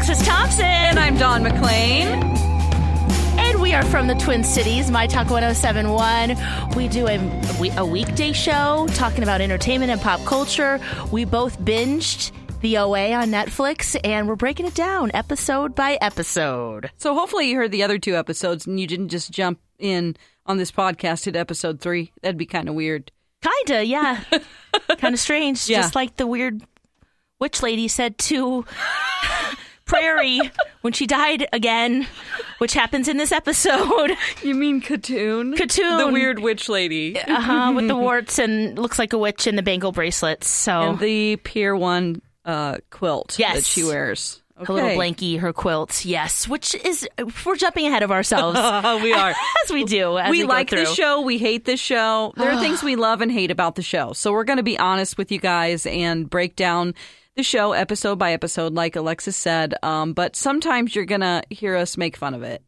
Alexis Thompson. And I'm Dawn McClain. And we are from the Twin Cities, My Talk 1071. We do a, a weekday show talking about entertainment and pop culture. We both binged the OA on Netflix, and we're breaking it down episode by episode. So hopefully you heard the other two episodes and you didn't just jump in on this podcast at episode three. That'd be kind of weird. Kinda, yeah. kind of strange. Yeah. Just like the weird witch lady said to Prairie when she died again, which happens in this episode. You mean Khatun? Khatun. The weird witch lady. Uh-huh, with the warts and looks like a witch and the bangle bracelets. So And the Pier 1 uh, quilt Yes. that she wears. her little blankie, her quilt, yes. Which is we're jumping ahead of ourselves we are. as we do. As we, we like this show. We hate this show. There are things we love and hate about the show. So we're going to be honest with you guys and break down the show episode by episode, like Alexis said. Um, but sometimes you're going to hear us make fun of it.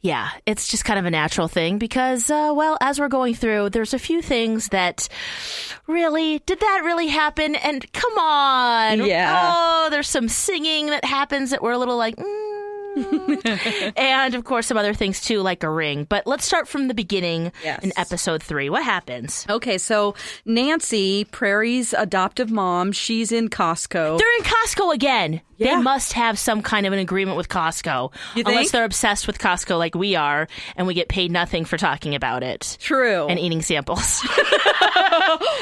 Yeah, it's just kind of a natural thing because, uh, well, as we're going through, there's a few things that really did that really happen? And come on, Yeah. Oh, there's some singing that happens that we're a little like. Mm. and of course, some other things too, like a ring. But let's start from the beginning Yes. in episode three. What happens? Okay, so Nancy, Prairie's adoptive mom, she's in Costco. They're in Costco again. Yeah. They must have some kind of an agreement with Costco. Unless they're obsessed with Costco like we are and we get paid nothing for talking about it True. and eating samples.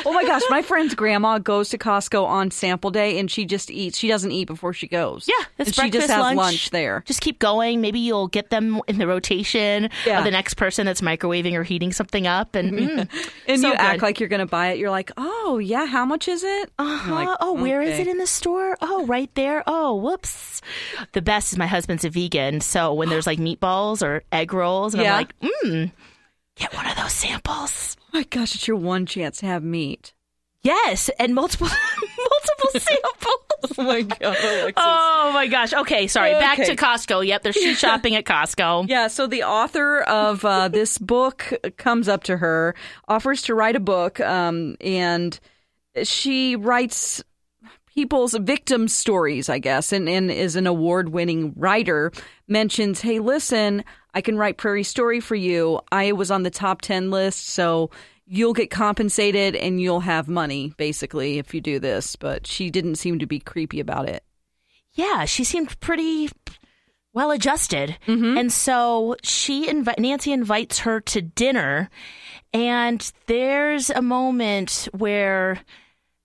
oh my gosh, my friend's grandma goes to Costco on sample day and she just eats. She doesn't eat before she goes. Yeah, it's and she just has lunch. lunch there. Just keep going. Maybe you'll get them in the rotation Yeah. of the next person that's microwaving or heating something up. And, mm, And so you act like you're going to buy it. You're like, oh, yeah, how much is it? Uh-huh. like, oh, where is it in the store? Oh, right there. Oh, whoops. The best is my husband's a vegan. So when there's like meatballs or egg rolls, and Yeah. I'm like, mmm, get one of those samples. Oh my gosh, it's your one chance to have meat. Yes, and multiple multiple samples. Oh my god, Alexis. Oh my gosh. Okay, sorry. Back to Costco. Yep, they're shoe shopping at Costco. Yeah, so the author of uh, this book comes up to her, offers to write a book, um, and she writes people's victim stories, I guess, and, and is an award winning writer. Mentions, hey, listen, I can write Prairie Story for you. I was on the top 10 list, so you'll get compensated and you'll have money, basically, if you do this. But she didn't seem to be creepy about it. Yeah, she seemed pretty well adjusted. Mm-hmm. And so she invi- Nancy invites her to dinner and there's a moment where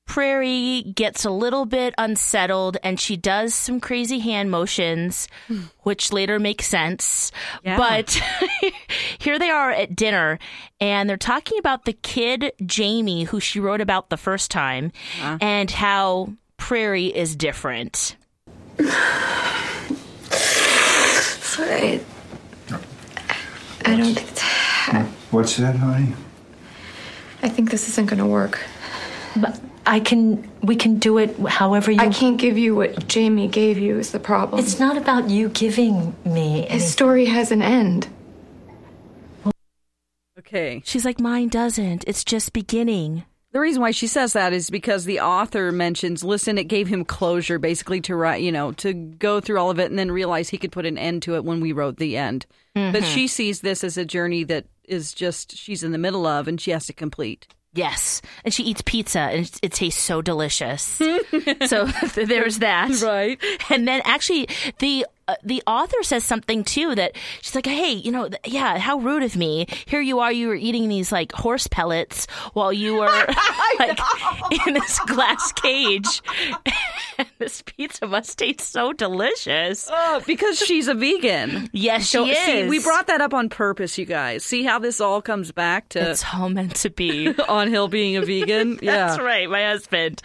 Prairie gets a little bit unsettled and she does some crazy hand motions, hmm. which later make sense. Yeah. But here they are at dinner and they're talking about the kid Jamie, who she wrote about the first time, uh-huh. and how Prairie is different. Sorry. I don't think it's, What's that, honey? I think this isn't gonna work. But I can, we can do it however you. I can't give you what Jamie gave you is the problem. It's not about you giving me any. His story has an end. Okay. She's like, mine doesn't. It's just beginning. The reason why she says that is because the author mentions, listen, it gave him closure basically to write, you know, to go through all of it and then realize he could put an end to it when we wrote the end. But mm-hmm. she sees this as a journey that is just, she's in the middle of and she has to complete. Yes. And she eats pizza and it, it tastes so delicious. so there's that. Right. And then actually the uh, the author says something too that she's like, "Hey, you know, th- yeah, how rude of me. Here you are, you were eating these like horse pellets while you were like in this glass cage. And this pizza must taste so delicious." Uh, because she's a vegan. Yes, she So, is. see, we brought that up on purpose, you guys. See how this all comes back to It's all meant to be. on Hill being a vegan? Yeah. That's right, my husband.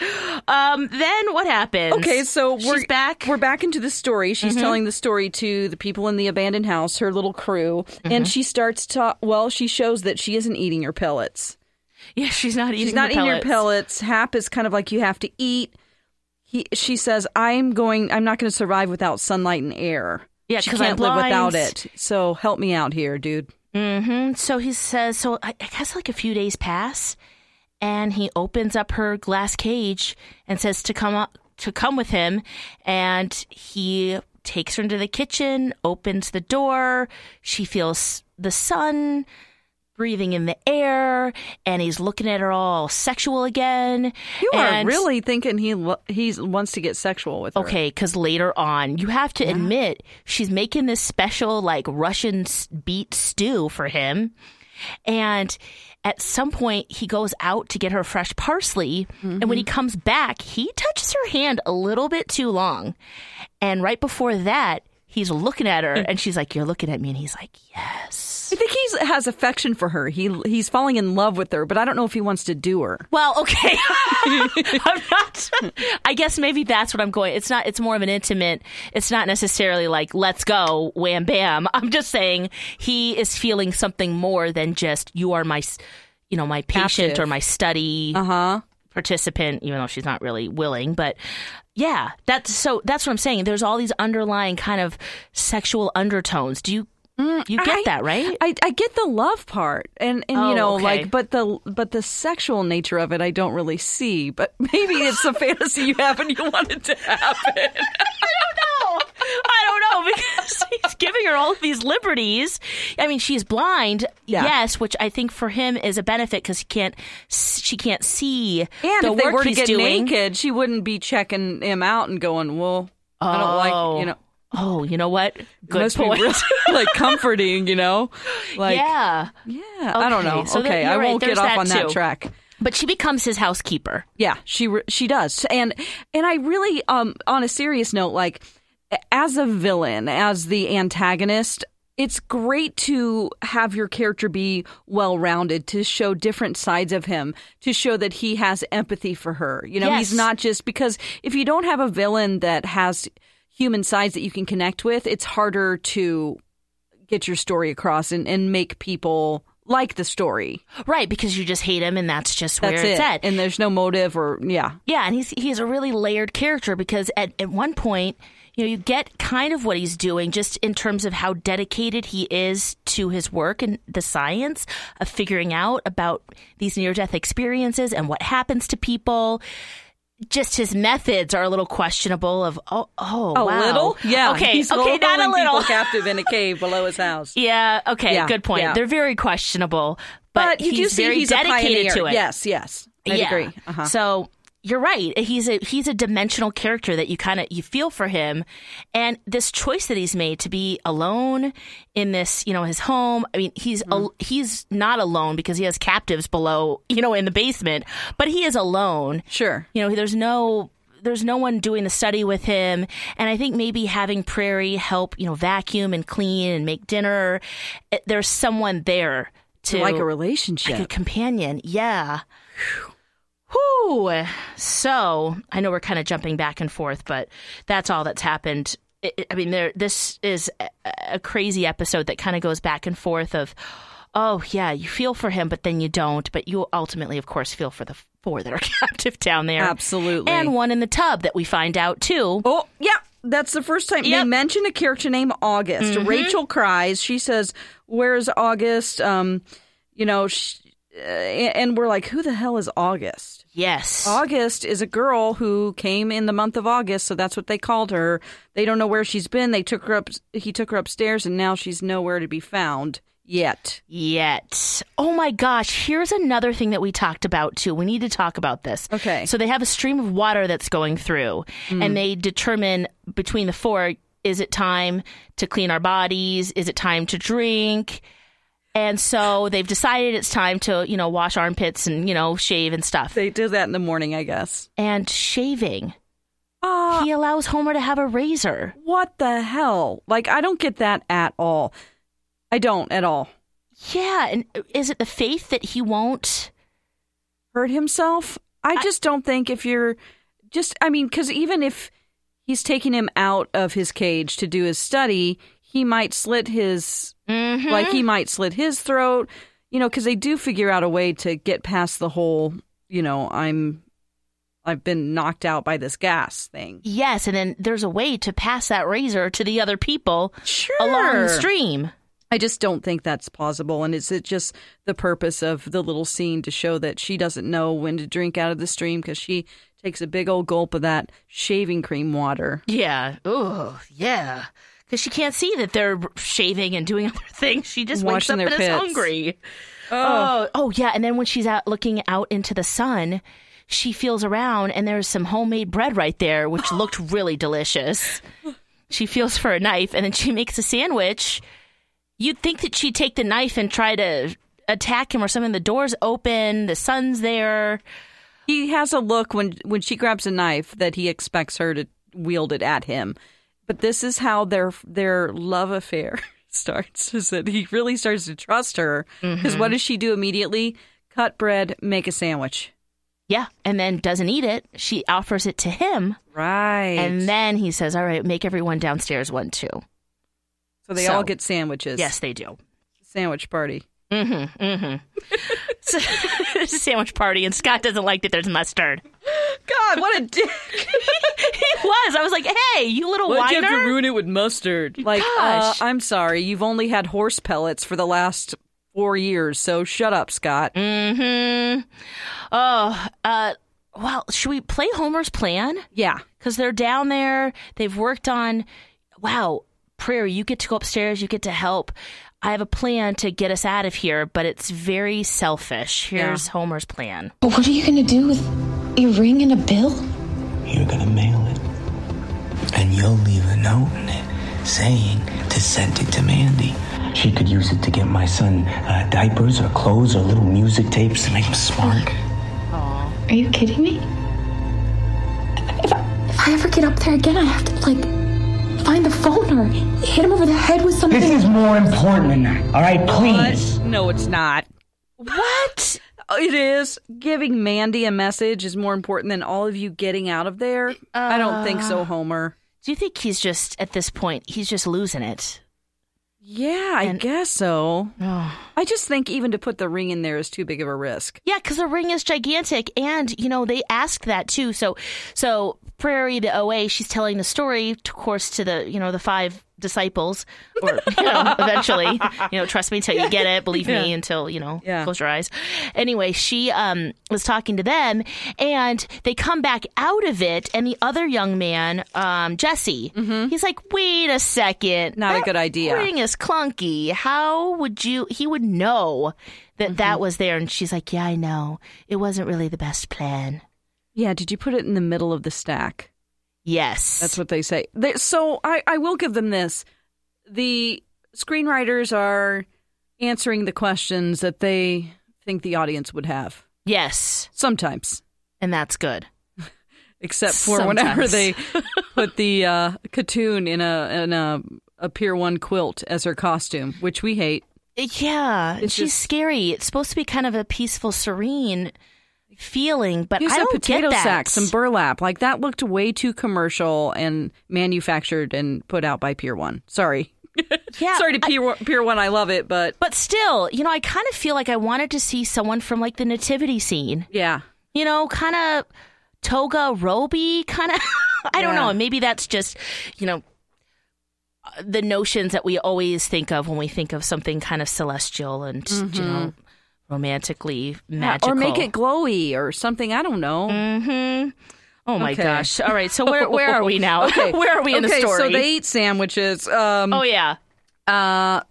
Um, then what happens? Okay, so we're back. Mm-hmm. We're back into the story. She's telling the story to the people in the abandoned house, her little crew, Mm-hmm. and she starts to. Well, she shows that she isn't eating her pellets. yeah, she's not eating. She's not eating her pellets. pellets. Hap is kind of like you have to eat. He, she says, "I'm going. I'm not going to survive without sunlight and air. Yeah, she can't I'm live without it. So help me out here, dude." Mm-hmm. So he says. So I, I guess like a few days pass, and he opens up her glass cage and says to come up to come with him, and he takes her into the kitchen, opens the door. She feels the sun breathing in the air, and he's looking at her all sexual again. You are really thinking he lo- he wants to get sexual with her. Okay, because later on, you have to admit she's making this special like Russian beet stew for him, and at some point he goes out to get her fresh parsley, and when he mm-hmm. comes back, he touches her hand a little bit too long, and right before that, he's looking at her, and she's like, "You're looking at me," and he's like, "Yes." I think he has affection for her. He he's falling in love with her, but I don't know if he wants to do her. Well, okay. I'm not. I guess maybe that's what I'm going. It's not. It's more of an intimate. It's not necessarily like let's go, wham bam. I'm just saying he is feeling something more than just you are my, you know, my patient Captive. or my study Uh huh. participant, even though she's not really willing. But yeah, that's so. That's what I'm saying. There's all these underlying kind of sexual undertones. Do you mm, you get I- that right? I, I get the love part, and and Oh, you know, okay. like, but the but the sexual nature of it, I don't really see. But maybe it's a fantasy you have and you want it to happen. I don't know giving her all of these liberties. I mean, she's blind, Yeah. yes, which I think for him is a benefit because he can't, she can't see And the if they were to get doing. naked, she wouldn't be checking him out and going, "Well, I don't like," you know. Oh, you know what? It Good must be point. really, like comforting, you know. Like, yeah, yeah. I don't know. so okay, I you're right, won't get off that on that too. track. but she becomes his housekeeper. Yeah, she she does, and and I really, um, on a serious note, like as a villain, as the antagonist, it's great to have your character be well rounded, to show different sides of him, to show that he has empathy for her. You know, he's not just because if you don't have a villain that has human sides that you can connect with, it's harder to get your story across and, and make people like the story. Right, because you just hate him and that's just where That's it's it. at. And there's no motive or yeah. Yeah, and he's he's a really layered character because at, at one point, you know, you get kind of what he's doing just in terms of how dedicated he is to his work and the science of figuring out about these near death experiences and what happens to people. Just his methods are a little questionable. Of oh oh A wow. little? Yeah. okay He's okay not a little captive in a cave below his house. yeah okay Yeah, good point yeah. they're very questionable but, But, you do he's see very he's dedicated to it Yes, yes. I yeah. agree. Uh-huh. So you're right. He's a he's a dimensional character that you kind of you feel for him, and this choice that he's made to be alone in this, you know, his home. I mean, he's Mm-hmm. al- he's not alone because he has captives below, you know, in the basement, but he is alone. Sure. You know, there's no there's no one doing the study with him, and I think maybe having Prairie help, you know, vacuum and clean and make dinner. it- There's someone there to like a relationship. like a companion. Yeah. Whew. So I know we're kind of jumping back and forth, but that's all that's happened. I- mean, there. This is a, crazy episode that kind of goes back and forth of, oh yeah, you feel for him, but then you don't. But you ultimately, of course, feel for the four that are captive down there. Absolutely. and one in the tub that we find out too. Oh, yeah. That's the first time they Yep. Mm-hmm. mention a character named August. Rachel cries. She says, "Where's August?" Um, you know, and we're like, "Who the hell is August?" Yes. August is a girl who came in the month of August, so that's what they called her. They don't know where she's been. They took her up. He took her upstairs, and now she's nowhere to be found yet. yet. Oh my gosh, here's another thing that we talked about too. We need to talk about this. Okay. So they have a stream of water that's going through, and mm. they determine between the four is it time to clean our bodies? Is it time to drink? And so they've decided it's time to, you know, wash armpits and, you know, shave and stuff. They do that in the morning, I guess. And shaving. Ah, He allows Homer to have a razor. what the hell? Like, I don't get that at all. I don't at all. Yeah. And is it the faith that he won't? hurt himself. I just don't think if you're just, I mean, because even if he's taking him out of his cage to do his study, he might slit his, Mhm. like, he might slit his throat, you know, because they do figure out a way to get past the whole, you know, I'm, I've been knocked out by this gas thing. Yes, and then there's a way to pass that razor to the other people Sure. along the stream. I just don't think that's possible. And is it just the purpose of the little scene to show that she doesn't know when to drink out of the stream because she takes a big old gulp of that shaving cream water? Yeah. Oh, yeah. Because she can't see that they're shaving and doing other things. She just wakes Washing up and is pits. hungry. Oh. oh, yeah. And then when she's out looking out into the sun, she feels around and there's some homemade bread right there, which looked really delicious. She feels for a knife and then she makes a sandwich. You'd think that she'd take the knife and try to attack him or something. The door's open, the sun's there. He has a look when when she grabs a knife that he expects her to wield it at him. But this is how their their love affair starts. Is that he really starts to trust her? Because what mm-hmm. does she do immediately? Cut bread, make a sandwich. Yeah. And then doesn't eat it. She offers it to him. Right. And then he says, All right, make everyone downstairs one too. so they so- all get sandwiches. Yes, they do. Sandwich party. So, it's a sandwich party, and Scott doesn't like that there's mustard. God, what a dick! He was. I was like, hey, you little whiner. You have to ruin it with mustard? Like, uh, I'm sorry, you've only had horse pellets for the last four years, so shut up, Scott. mm-hmm. Oh, uh, well, should we play Homer's plan? Yeah. Because they're down there. They've worked on, wow, Prairie, you get to go upstairs. You get to help. I have a plan to get us out of here, but it's very selfish. Here's Homer's plan. But what are you gonna do with your ring and a bill? You're gonna mail it. And you'll leave a note in it saying to send it to Mandy. She could use it to get my son uh, diapers or clothes or little music tapes to make him smart. Are you kidding me? If I, if I ever get up there again, I have to, like, find the phone or hit him over the head with something. This is more important than that, all right? Please. No, it's not. What? Uh, it is. Giving Mandy a message is more important than all of you getting out of there. I don't think so, uh. Homer. Do you think he's just, at this point, he's just losing it? Yeah, I guess so. Oh. I just think even to put the ring in there is too big of a risk. Yeah, because the ring is gigantic, and you know they asked that too. So, so Prairie, the OA, she's telling the story, of course, to the you know the five disciples, or you know, eventually, you know, trust me until you get it, believe me until you know, Yeah. close your eyes. Anyway, she um was talking to them, and they come back out of it, and the other young man, um Jesse, mm-hmm. he's like, wait a second. Not a good idea." Ring is clunky. How would you? He would know that that Mm-hmm. was there, and she's like, yeah, I know. It wasn't really the best plan. Yeah, did you put it in the middle of the stack? Yes, That's what they say. They, so I, I will give them this. The screenwriters are answering the questions that they think the audience would have. Yes, Sometimes. and that's good. Except for whenever they put the uh, Khatun in a in a, a Pier 1 quilt as her costume, which we hate. Yeah, It's she's just- scary. It's supposed to be kind of a peaceful, serene feeling, but Use I a don't potato get that. sack, some burlap. Like that looked way too commercial and manufactured and put out by Pier 1. Sorry. yeah, Sorry to I- Pier, Pier 1, I love it, but but still, you know, I kind of feel like I wanted to see someone from like the nativity scene. yeah. you know, kind of toga roby, kind of. I don't know. Maybe that's just, you know, uh, the notions that we always think of when we think of something kind of celestial and you know romantically magical. Or make it glowy or something. I don't know. Mm-hmm. Oh my Okay. gosh! All right, so where where are we now? where are we in the story? So they eat sandwiches. Um, oh yeah. uh,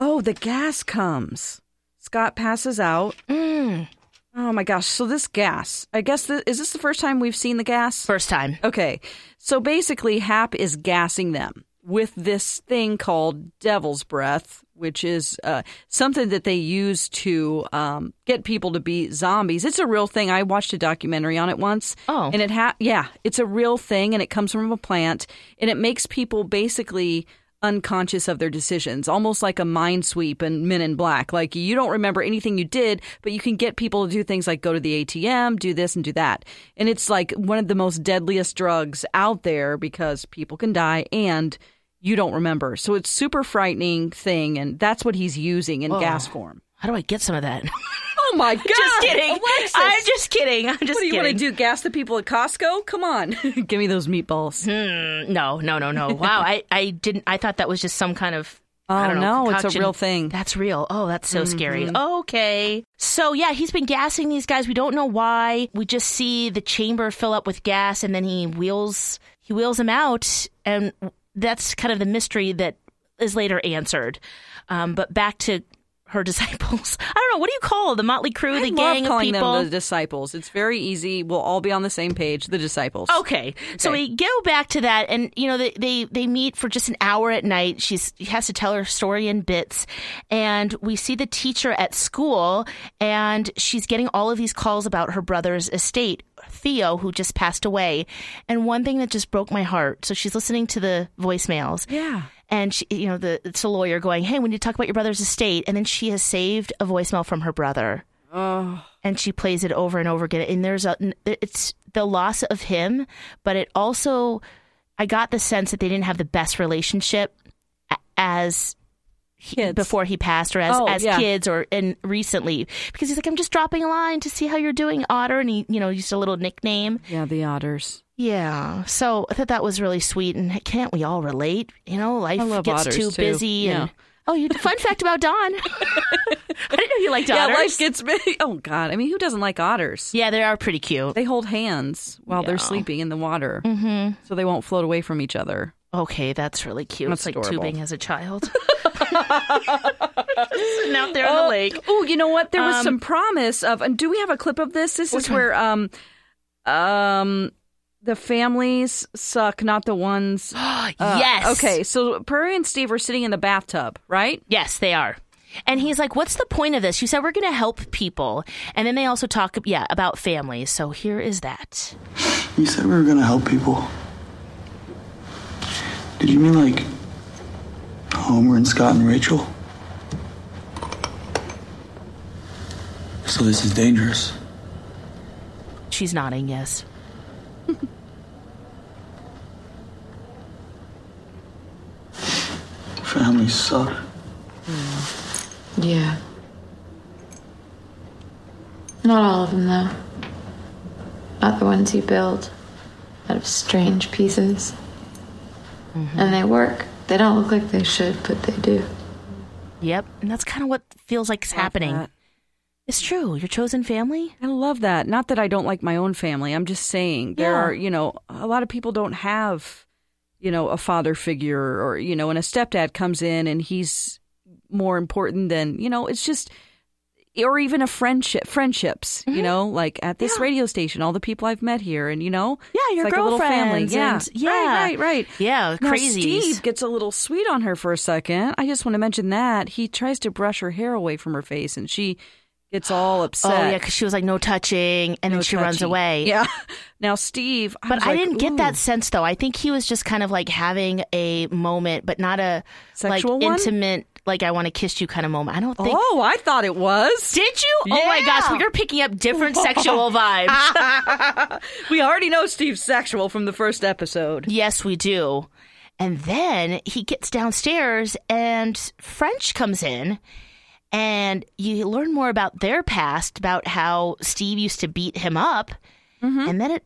oh, the gas comes. Scott passes out. Mm. Oh my gosh! So this gas. I guess th- is this the first time we've seen the gas? First time. Okay. So basically, Hap is gassing them with this thing called devil's breath, which is uh, something that they use to um, get people to be zombies. It's a real thing. I watched a documentary on it once. Oh. And it ha- yeah, it's a real thing and it comes from a plant and it makes people basically unconscious of their decisions, almost like a mind sweep in Men in Black. Like you don't remember anything you did, but you can get people to do things like go to the ATM, do this and do that. And it's like one of the most deadliest drugs out there because people can die and you don't remember. So it's super frightening thing and that's what he's using in gas form. How do I get some of that? Oh my god. just kidding. Alexis. I'm just kidding. I'm just kidding. what do you kidding. want to do? Gas the people at Costco? Come on. Give me those meatballs. No, no, no, no. Wow, I, I didn't. I thought that was just some kind of I Oh don't know, no, it's a real thing. That's real. Oh, that's so scary. Mm-hmm. Okay. So, yeah, he's been gassing these guys. We don't know why. We just see the chamber fill up with gas and then he wheels he wheels them out and that's kind of the mystery that is later answered. Um, but back to her disciples. I don't know. What do you call the motley crew, I the gang of people? them the disciples. It's very easy. We'll all be on the same page. The disciples. Okay. So we go back to that and you know they, they they meet for just an hour at night. She's she has to tell her story in bits and we see the teacher at school and she's getting all of these calls about her brother's estate, Theo who just passed away. And one thing that just broke my heart. So she's listening to the voicemails. Yeah. And she, you know, the it's a lawyer going, "Hey, we need to talk about your brother's estate." And then she has saved a voicemail from her brother Oh. and she plays it over and over again and there's a it's the loss of him but it also i got the sense that they didn't have the best relationship as Kids. before he passed or as, Oh, as yeah. kids or in recently because he's like i'm just dropping a line to see how you're doing otter and he you know used a little nickname Yeah, the otters. yeah so i thought that was really sweet and can't we all relate you know life gets too too. busy Yeah. and oh you fun fact about Dawn i didn't know you liked otters. Yeah, life gets big. Oh God, I mean, who doesn't like otters? yeah they are pretty cute They hold hands while they're sleeping in the water, mm-hmm. so they won't float away from each other. Okay, that's really cute. That's it's like adorable. tubing as a child. Sitting out there on the lake. Oh, you know what? There was Um, some promise of. And do we have a clip of this? This is where um, um, the families suck, not the ones. uh, yes. Okay, so Prairie and Steve are sitting in the bathtub, right? Yes, they are. And he's like, "What's the point of this?" You said we're going to help people, and then they also talk, yeah, about families. So here is that. You said we were gonna help people. Did you mean like Homer and Scott and Rachel? So this is dangerous. She's nodding. Yes. Families suck. Yeah. Not all of them, though. Not the ones you build out of strange pieces. Mm-hmm. And they work. They don't look like they should, but they do. Yep. And that's kind of what feels like is happening. that. It's true. Your chosen family. I love that. Not that I don't like my own family. I'm just saying there Yeah. are, you know, a lot of people don't have, you know, a father figure or, you know, and a stepdad comes in and he's more important than, you know, it's just or even a friendship friendships, you know, like at this Mm-hmm. Yeah. radio station, all the people I've met here and you know, Yeah, your like a little family. girlfriends Yeah. and- yeah. Right, right, right. Yeah, crazy. Steve gets a little sweet on her for a second. I just want to mention that. He tries to brush her hair away from her face and she gets all upset. Oh yeah, because she was like no touching, and then No she runs away. Yeah. Now, Steve, I But I like, didn't get that sense though. I think he was just kind of like having a moment, but not a Sexual like one? intimate, like I want to kiss you kind of moment. I don't think. Oh, I thought it was. Did you? Oh my gosh, we are picking up different sexual vibes. We already know Steve's sexual from the first episode. yes, we do. And then he gets downstairs, and French comes in, and you learn more about their past, about how Steve used to beat him up, Mm-hmm. and then it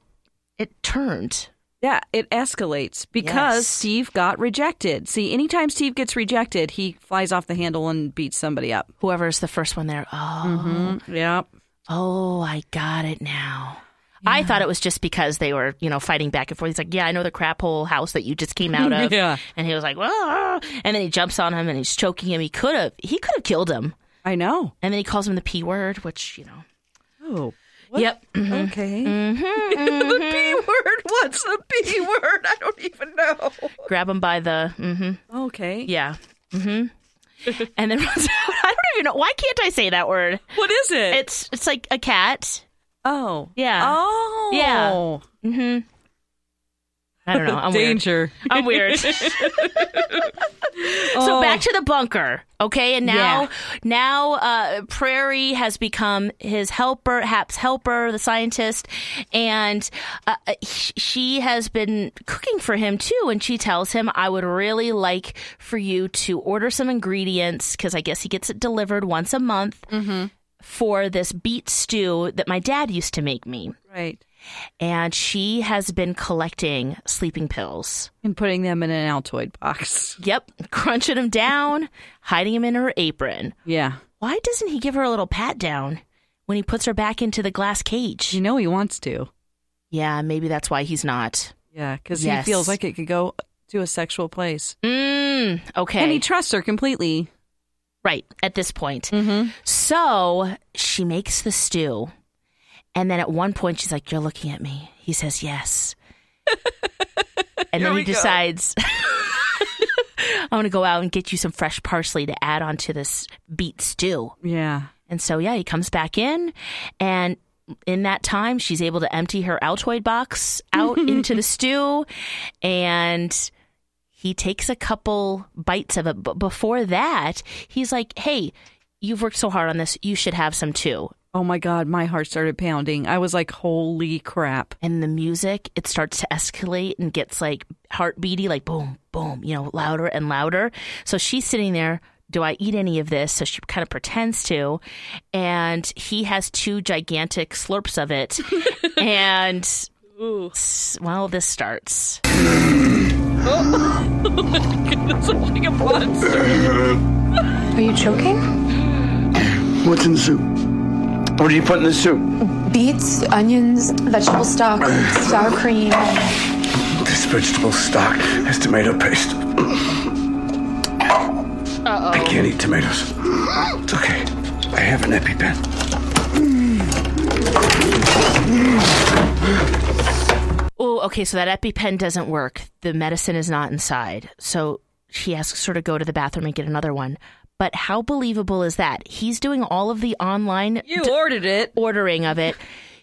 it turned. Yeah, it escalates because Yes. Steve got rejected. See, anytime Steve gets rejected, he flies off the handle and beats somebody up. Whoever's the first one there. Oh, Yeah. Oh, I got it now. I thought it was just because they were, you know, fighting back and forth. He's like, "Yeah, I know the crap hole house that you just came out of." Yeah. and he was like, "Ah," and then he jumps on him and he's choking him. He could have, he could have killed him. I know. And then he calls him the p word, which you know. Oh. Yep. Okay. Mm-hmm, the B word. What's the B word? I don't even know. Grab him by the. hmm Okay. Yeah. hmm and then runs out. I don't even know. Why can't I say that word? What is it? It's it's like a cat. oh. Yeah. Oh. Yeah. Mm-hmm. I don't know. I'm weird. Danger. I'm weird. so back to the bunker, okay? And now, Yeah. now, uh, Prairie has become his helper, Hap's helper, the scientist, and uh, she has been cooking for him too. And she tells him, "I would really like for you to order some ingredients because I guess he gets it delivered once a month." For this beet stew that my dad used to make me. Right. And she has been collecting sleeping pills. And putting them in an Altoid box. Yep, crunching them down, hiding them in her apron. Yeah. Why doesn't he give her a little pat down when he puts her back into the glass cage? You know he wants to. Yeah, maybe that's why he's not. Yeah, because Yes. he feels like it could go to a sexual place. Mm, okay. And he trusts her completely. Right, at this point. Mm-hmm. So she makes the stew. And then at one point, she's like, You're looking at me. He says, Yes. and then he decides, I'm going to go out and get you some fresh parsley to add onto this beet stew. Yeah. And so, yeah, he comes back in. And in that time, she's able to empty her Altoid box out into the stew. And he takes a couple bites of it. But before that, he's like, Hey, you've worked so hard on this. You should have some too. Oh my God, my heart started pounding. I was like, holy crap. And the music, it starts to escalate and gets like heartbeaty, like boom, boom, you know, louder and louder. So she's sitting there. Do I eat any of this? So she kind of pretends to. And he has two gigantic slurps of it. and, s- well, this starts. oh my god like a monster. Are you choking? What's in the soup? What did you put in the soup? Beets, onions, vegetable stock, sour cream. This vegetable stock has tomato paste. I can't eat tomatoes. It's okay. I have an EpiPen. Oh, okay. So that EpiPen doesn't work. The medicine is not inside. So she asks her to go to the bathroom and get another one. But how believable is that? He's doing all of the online You ordered it. ordering of it.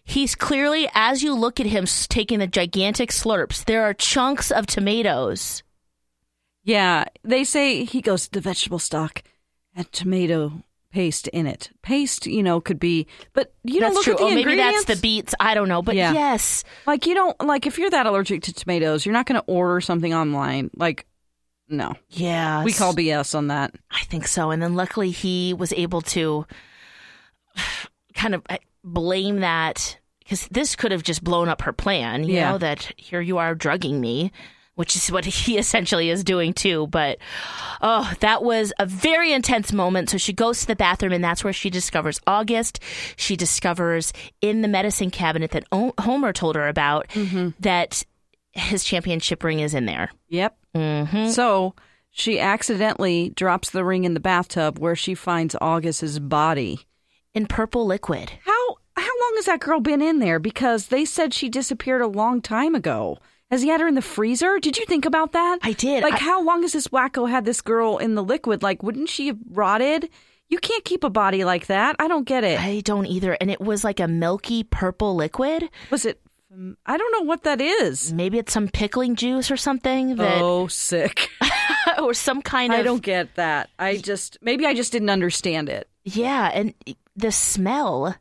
He's clearly, as you look at him taking the gigantic slurps, there are chunks of tomatoes. Yeah, they say he goes the vegetable stock and tomato paste in it. Paste, you know, could be, but you don't look true. at the oh, maybe that's the beets. I don't know. But Yeah. yes. Like you don't like if you're that allergic to tomatoes, you're not going to order something online. Like, no, Yeah. we call BS on that. I think so. And then luckily he was able to kind of uh, blame that because this could have just blown up her plan, you Yeah. know, that here you are drugging me, which is what he essentially is doing too. But oh, that was a very intense moment. So she goes to the bathroom and that's where she discovers August. She discovers in the medicine cabinet that O- Homer told her about that his championship ring is in there. Yep. Mm-hmm. So she accidentally drops the ring in the bathtub where she finds August's body. In purple liquid. How how long has that girl been in there? Because they said she disappeared a long time ago. Has he had her in the freezer? Did you think about that? I did. Like, I- how long has this wacko had this girl in the liquid? Like, wouldn't she have rotted? You can't keep a body like that. I don't get it. I don't either. And it was like a milky purple liquid. Was it? Um, I don't know what that is. Maybe it's some pickling juice or something that, Oh, sick. or some kind of. I don't get that. I just maybe I just didn't understand it. Yeah, and the smell.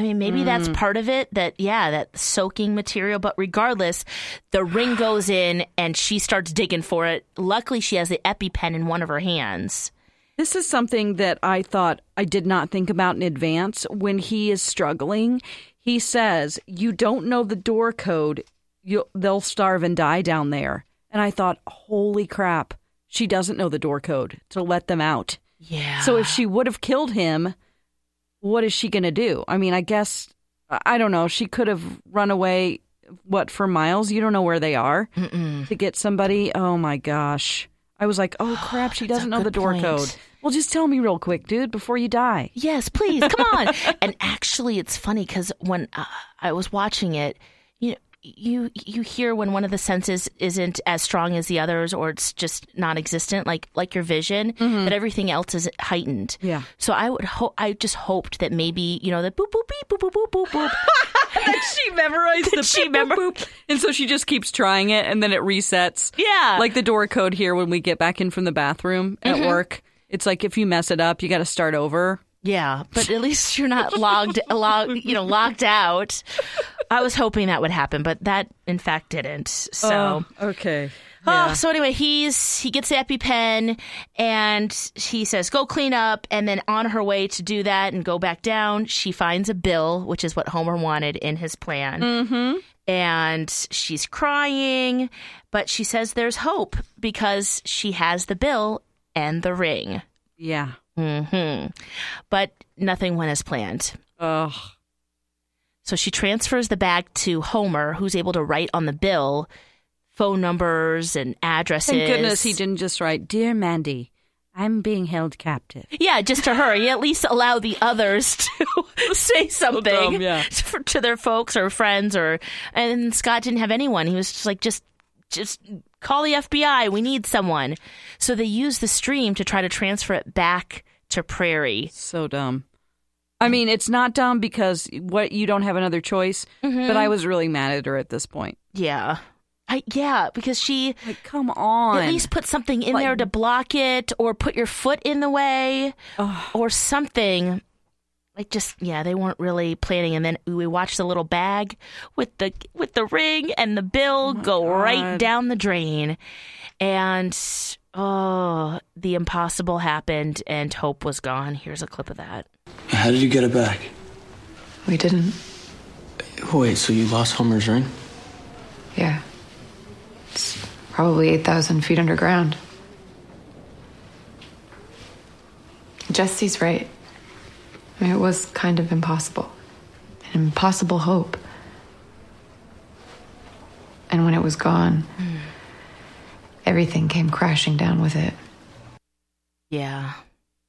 I mean, maybe Mm. that's part of it. That yeah, that soaking material. But regardless, the ring goes in, and she starts digging for it. Luckily, she has the EpiPen in one of her hands. This is something that I thought I did not think about in advance. When he is struggling, he says, "You don't know the door code. You'll, they'll starve and die down there." And I thought, "Holy crap. She doesn't know the door code to let them out." Yeah. So if she would have killed him, what is she going to do? I mean, I guess I don't know. She could have run away what for miles? You don't know where they are to get somebody. Oh my gosh. I was like, "Oh crap, she doesn't know the door point. code." Well, just tell me real quick, dude, before you die. Yes, please, come on. and actually, it's funny because when uh, I was watching it, you you you hear when one of the senses isn't as strong as the others, or it's just non-existent, like like your vision, that everything else is heightened. Yeah. So I would hope I just hoped that maybe you know the boop boop beep boop boop boop boop boop. she memorized the she boop, memor- and so she just keeps trying it, and then it resets. Yeah. like the door code here when we get back in from the bathroom at work. It's like if you mess it up, you got to start over. yeah, but at least you're not logged logged you know logged out. I was hoping that would happen, but that in fact didn't. So. Oh, okay. Oh, so anyway, he's he gets the EpiPen and he says, "Go clean up." And then on her way to do that and go back down, she finds a bill, which is what Homer wanted in his plan. Mm-hmm. And she's crying, but she says there's hope because she has the bill and the ring. Yeah. hmm But nothing went as planned. Ugh. So she transfers the bag to Homer, who's able to write on the bill phone numbers and addresses. Thank goodness he didn't just write, "Dear Mandy, I'm being held captive." Yeah, just to her. He at least allow the others to say something dumb, yeah. to, to their folks or friends or and Scott didn't have anyone. He was just like just just call the FBI. We need someone. So they use the stream to try to transfer it back to Prairie. So dumb. I mean, it's not dumb because what you don't have another choice. Mm-hmm. But I was really mad at her at this point. Yeah. I, yeah, because she Like, come on. at least put something in Like- there to block it or put your foot in the way or something like just yeah they weren't really planning and then we watched the little bag with the with the ring and the bill oh go right down the drain and oh the impossible happened and hope was gone here's a clip of that How did you get it back? We didn't. Wait, so you lost Homer's ring? Yeah. It's probably 8,000 feet underground. Jesse's right. I mean, it was kind of impossible. An impossible hope. And when it was gone, hmm. everything came crashing down with it. yeah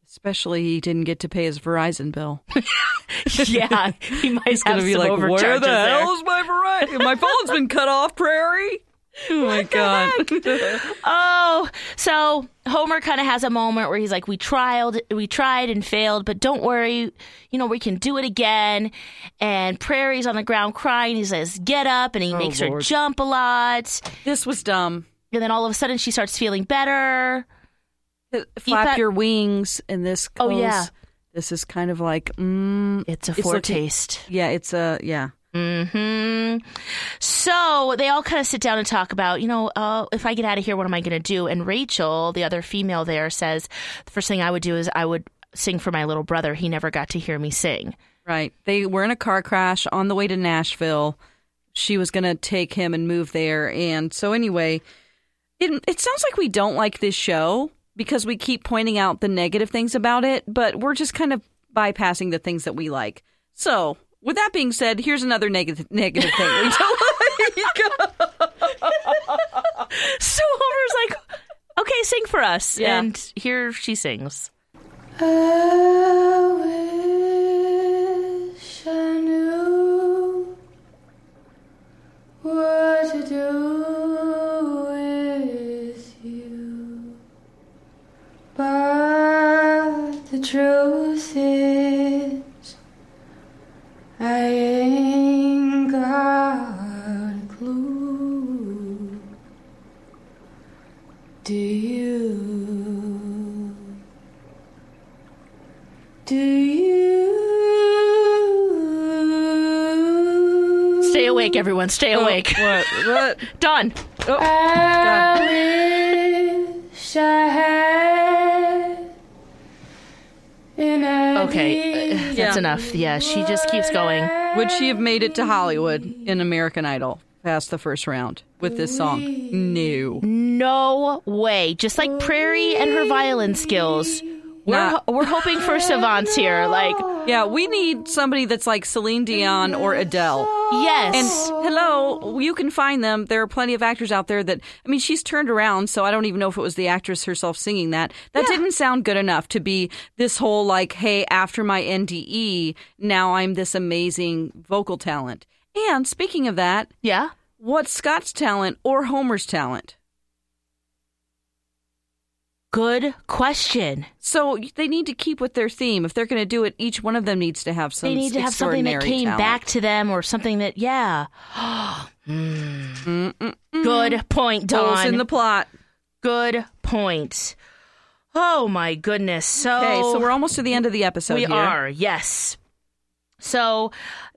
Especially he didn't get to pay his Verizon bill. yeah he might He's have gonna be some like, "Where the there. hell is my Verizon? My phone's been cut off, Prairie." Oh my god! Oh, so Homer kind of has a moment where he's like, "We tried, we tried and failed, but don't worry, you know we can do it again." And Prairie's on the ground crying. He says, "Get up!" and he makes her jump a lot. this was dumb. And then all of a sudden, she starts feeling better. Flap thought- your wings, and this. Goes, Oh, yeah. This is kind of like, mm, It's a It's looking- foretaste. yeah, it's a yeah. Hmm So they all kind of sit down and talk about, you know, uh, if I get out of here, what am I going to do? And Rachel, the other female there, says the first thing I would do is I would sing for my little brother. He never got to hear me sing. Right. They were in a car crash on the way to Nashville. She was going to take him and move there. And so, anyway, it, it sounds like we don't like this show because we keep pointing out the negative things about it, but we're just kind of bypassing the things that we like. So, with that being said, here's another negative negative thing we don't like. So Homer's like, okay, sing for us. Yeah. And here she sings. I wish I knew what to do with you, but the truth is, I ain't got a clue. Do you? Do you? Stay awake, everyone. Stay oh, awake. what? What? Done. Oh, I wish I had an Okay, uh, that's enough. Yeah, she just keeps going. Would she have made it to Hollywood in American Idol past the first round with this song? No. No way. Just like Prairie and her violin skills. We're, Not- we're hoping for savants here. Like, Yeah, we need somebody that's like Celine Dion or Adele. yes. And hello, you can find them. There are plenty of actors out there that, I mean, she's turned around, so I don't even know if it was the actress herself singing that. That didn't sound good enough to be this whole like, hey, after my NDE, now I'm this amazing vocal talent. And speaking of that, yeah. what's Scott's talent or Homer's talent? Good question. So they need to keep with their theme. If they're going to do it, each one of them needs to have some. They need to have something that came talent. back to them or something that, yeah. Mm. Good point, Holes in the plot. Good point. Oh my goodness. So, Okay, so we're almost to the end of the episode. we here. are, yes. So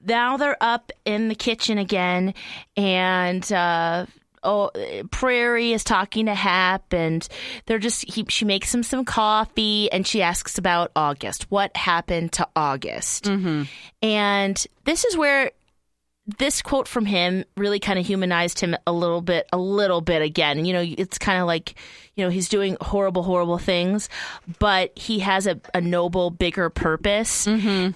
now they're up in the kitchen again, and uh, oh, Prairie is talking to Hap, and they're just he, she makes him some coffee, and she asks about August. What happened to August? Mm-hmm. And this is where this quote from him really kind of humanized him a little bit, a little bit again. You know, it's kind of like, you know, he's doing horrible, horrible things, but he has a, a noble, bigger purpose.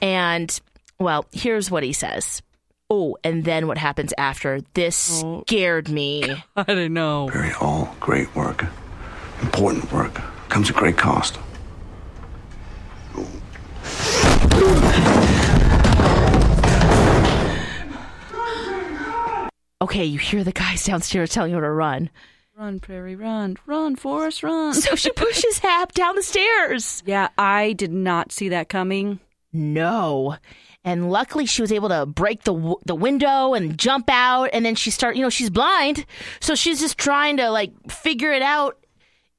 And, well, here's what he says. Oh, and then what happens after? This oh. scared me. I don't know. Very all great work, important work, comes at great cost. Okay, you hear the guys downstairs telling her to run. Run, Prairie, run, run, Forrest, run. So she pushes Hap down the stairs. yeah, I did not see that coming. No. And luckily she was able to break the the window and jump out and then she start, you know, she's blind. So she's just trying to like figure it out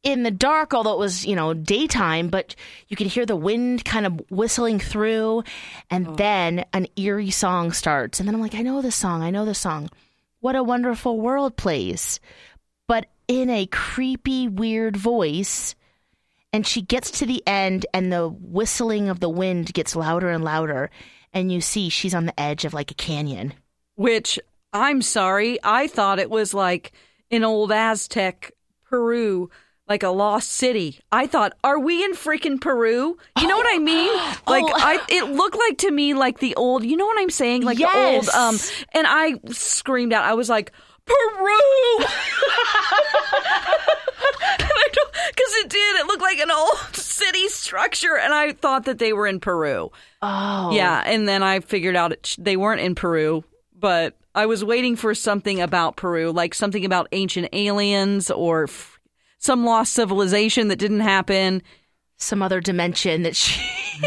in the dark although it was, you know, daytime, but you could hear the wind kind of whistling through and oh. then an eerie song starts. And then I'm like, I know this song. I know this song. What a wonderful world plays. But in a creepy weird voice and she gets to the end and the whistling of the wind gets louder and louder and you see she's on the edge of like a canyon Which I'm sorry, I thought it was like in old Aztec Peru, like a lost city. I thought, are we in freaking Peru? You know what I mean? Like Oh. I it looked like to me like the old, you know what I'm saying? Like Yes. the old um and I screamed out. I was like, Peru! Because it did. It looked like an old city structure, and I thought that they were in Peru. oh Yeah, and then I figured out it, they weren't in Peru, but I was waiting for something about Peru, like something about ancient aliens or f- some lost civilization that didn't happen. some other dimension that she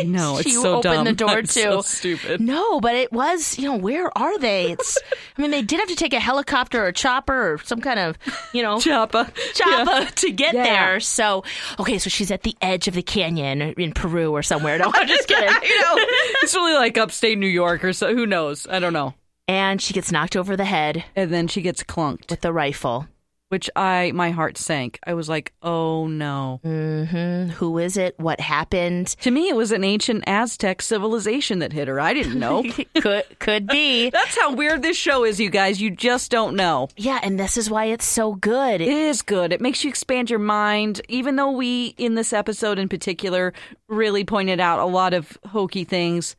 know, it's she so opened dumb. the door I'm to so stupid. no but it was you know where are they it's i mean they did have to take a helicopter or a chopper or some kind of you know Choppa. chopper to get Yeah. there so okay so she's at the edge of the canyon in peru or somewhere no i'm just kidding You know, it's really like upstate New York or so. Who knows? I don't know. and she gets knocked over the head And then she gets clunked, with the rifle which I my heart sank. I was like, oh no. hmm Who is it? What happened? To me, it was an ancient Aztec civilization that hit her. I didn't know. could could be. That's how weird this show is, you guys. You just don't know. Yeah, and this is why it's so good. It is good. It makes you expand your mind. Even though we, in this episode in particular, really pointed out a lot of hokey things,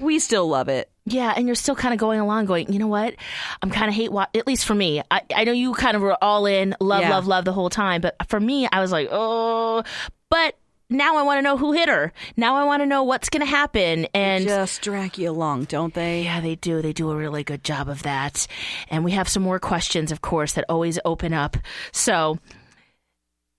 we still love it. Yeah, and you're still kind of going along, going, you know what? I'm kind of hate what. At least for me, I, I know you kind of were all in, love, Yeah. love, love the whole time. But for me, I was like, oh, but now I want to know who hit her. Now I want to know what's going to happen. And Just drag you along, don't they? Yeah, they do. They do a really good job of that. And we have some more questions, of course, that always open up. So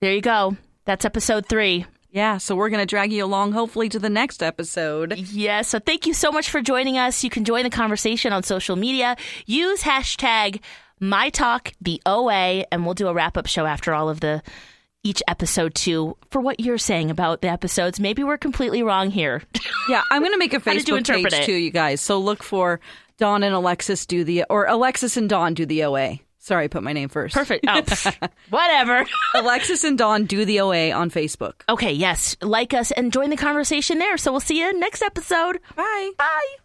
there you go. That's episode three. Yeah, so we're going to drag you along, hopefully, to the next episode. Yes. So thank you so much for joining us. You can join the conversation on social media. Use hashtag MyTalkTheOA, and we'll do a wrap up show after all of the each episode too for what you're saying about the episodes. Maybe we're completely wrong here. Yeah, I'm going to make a Facebook page it? too, you guys. So look for Dawn and Alexis do the, or Alexis and Dawn do the OA. Sorry, I put my name first. Perfect. Oh, pff, whatever. Alexis and Dawn do the OA on Facebook. Okay, yes. Like us and join the conversation there. So we'll see you next episode. Bye. Bye.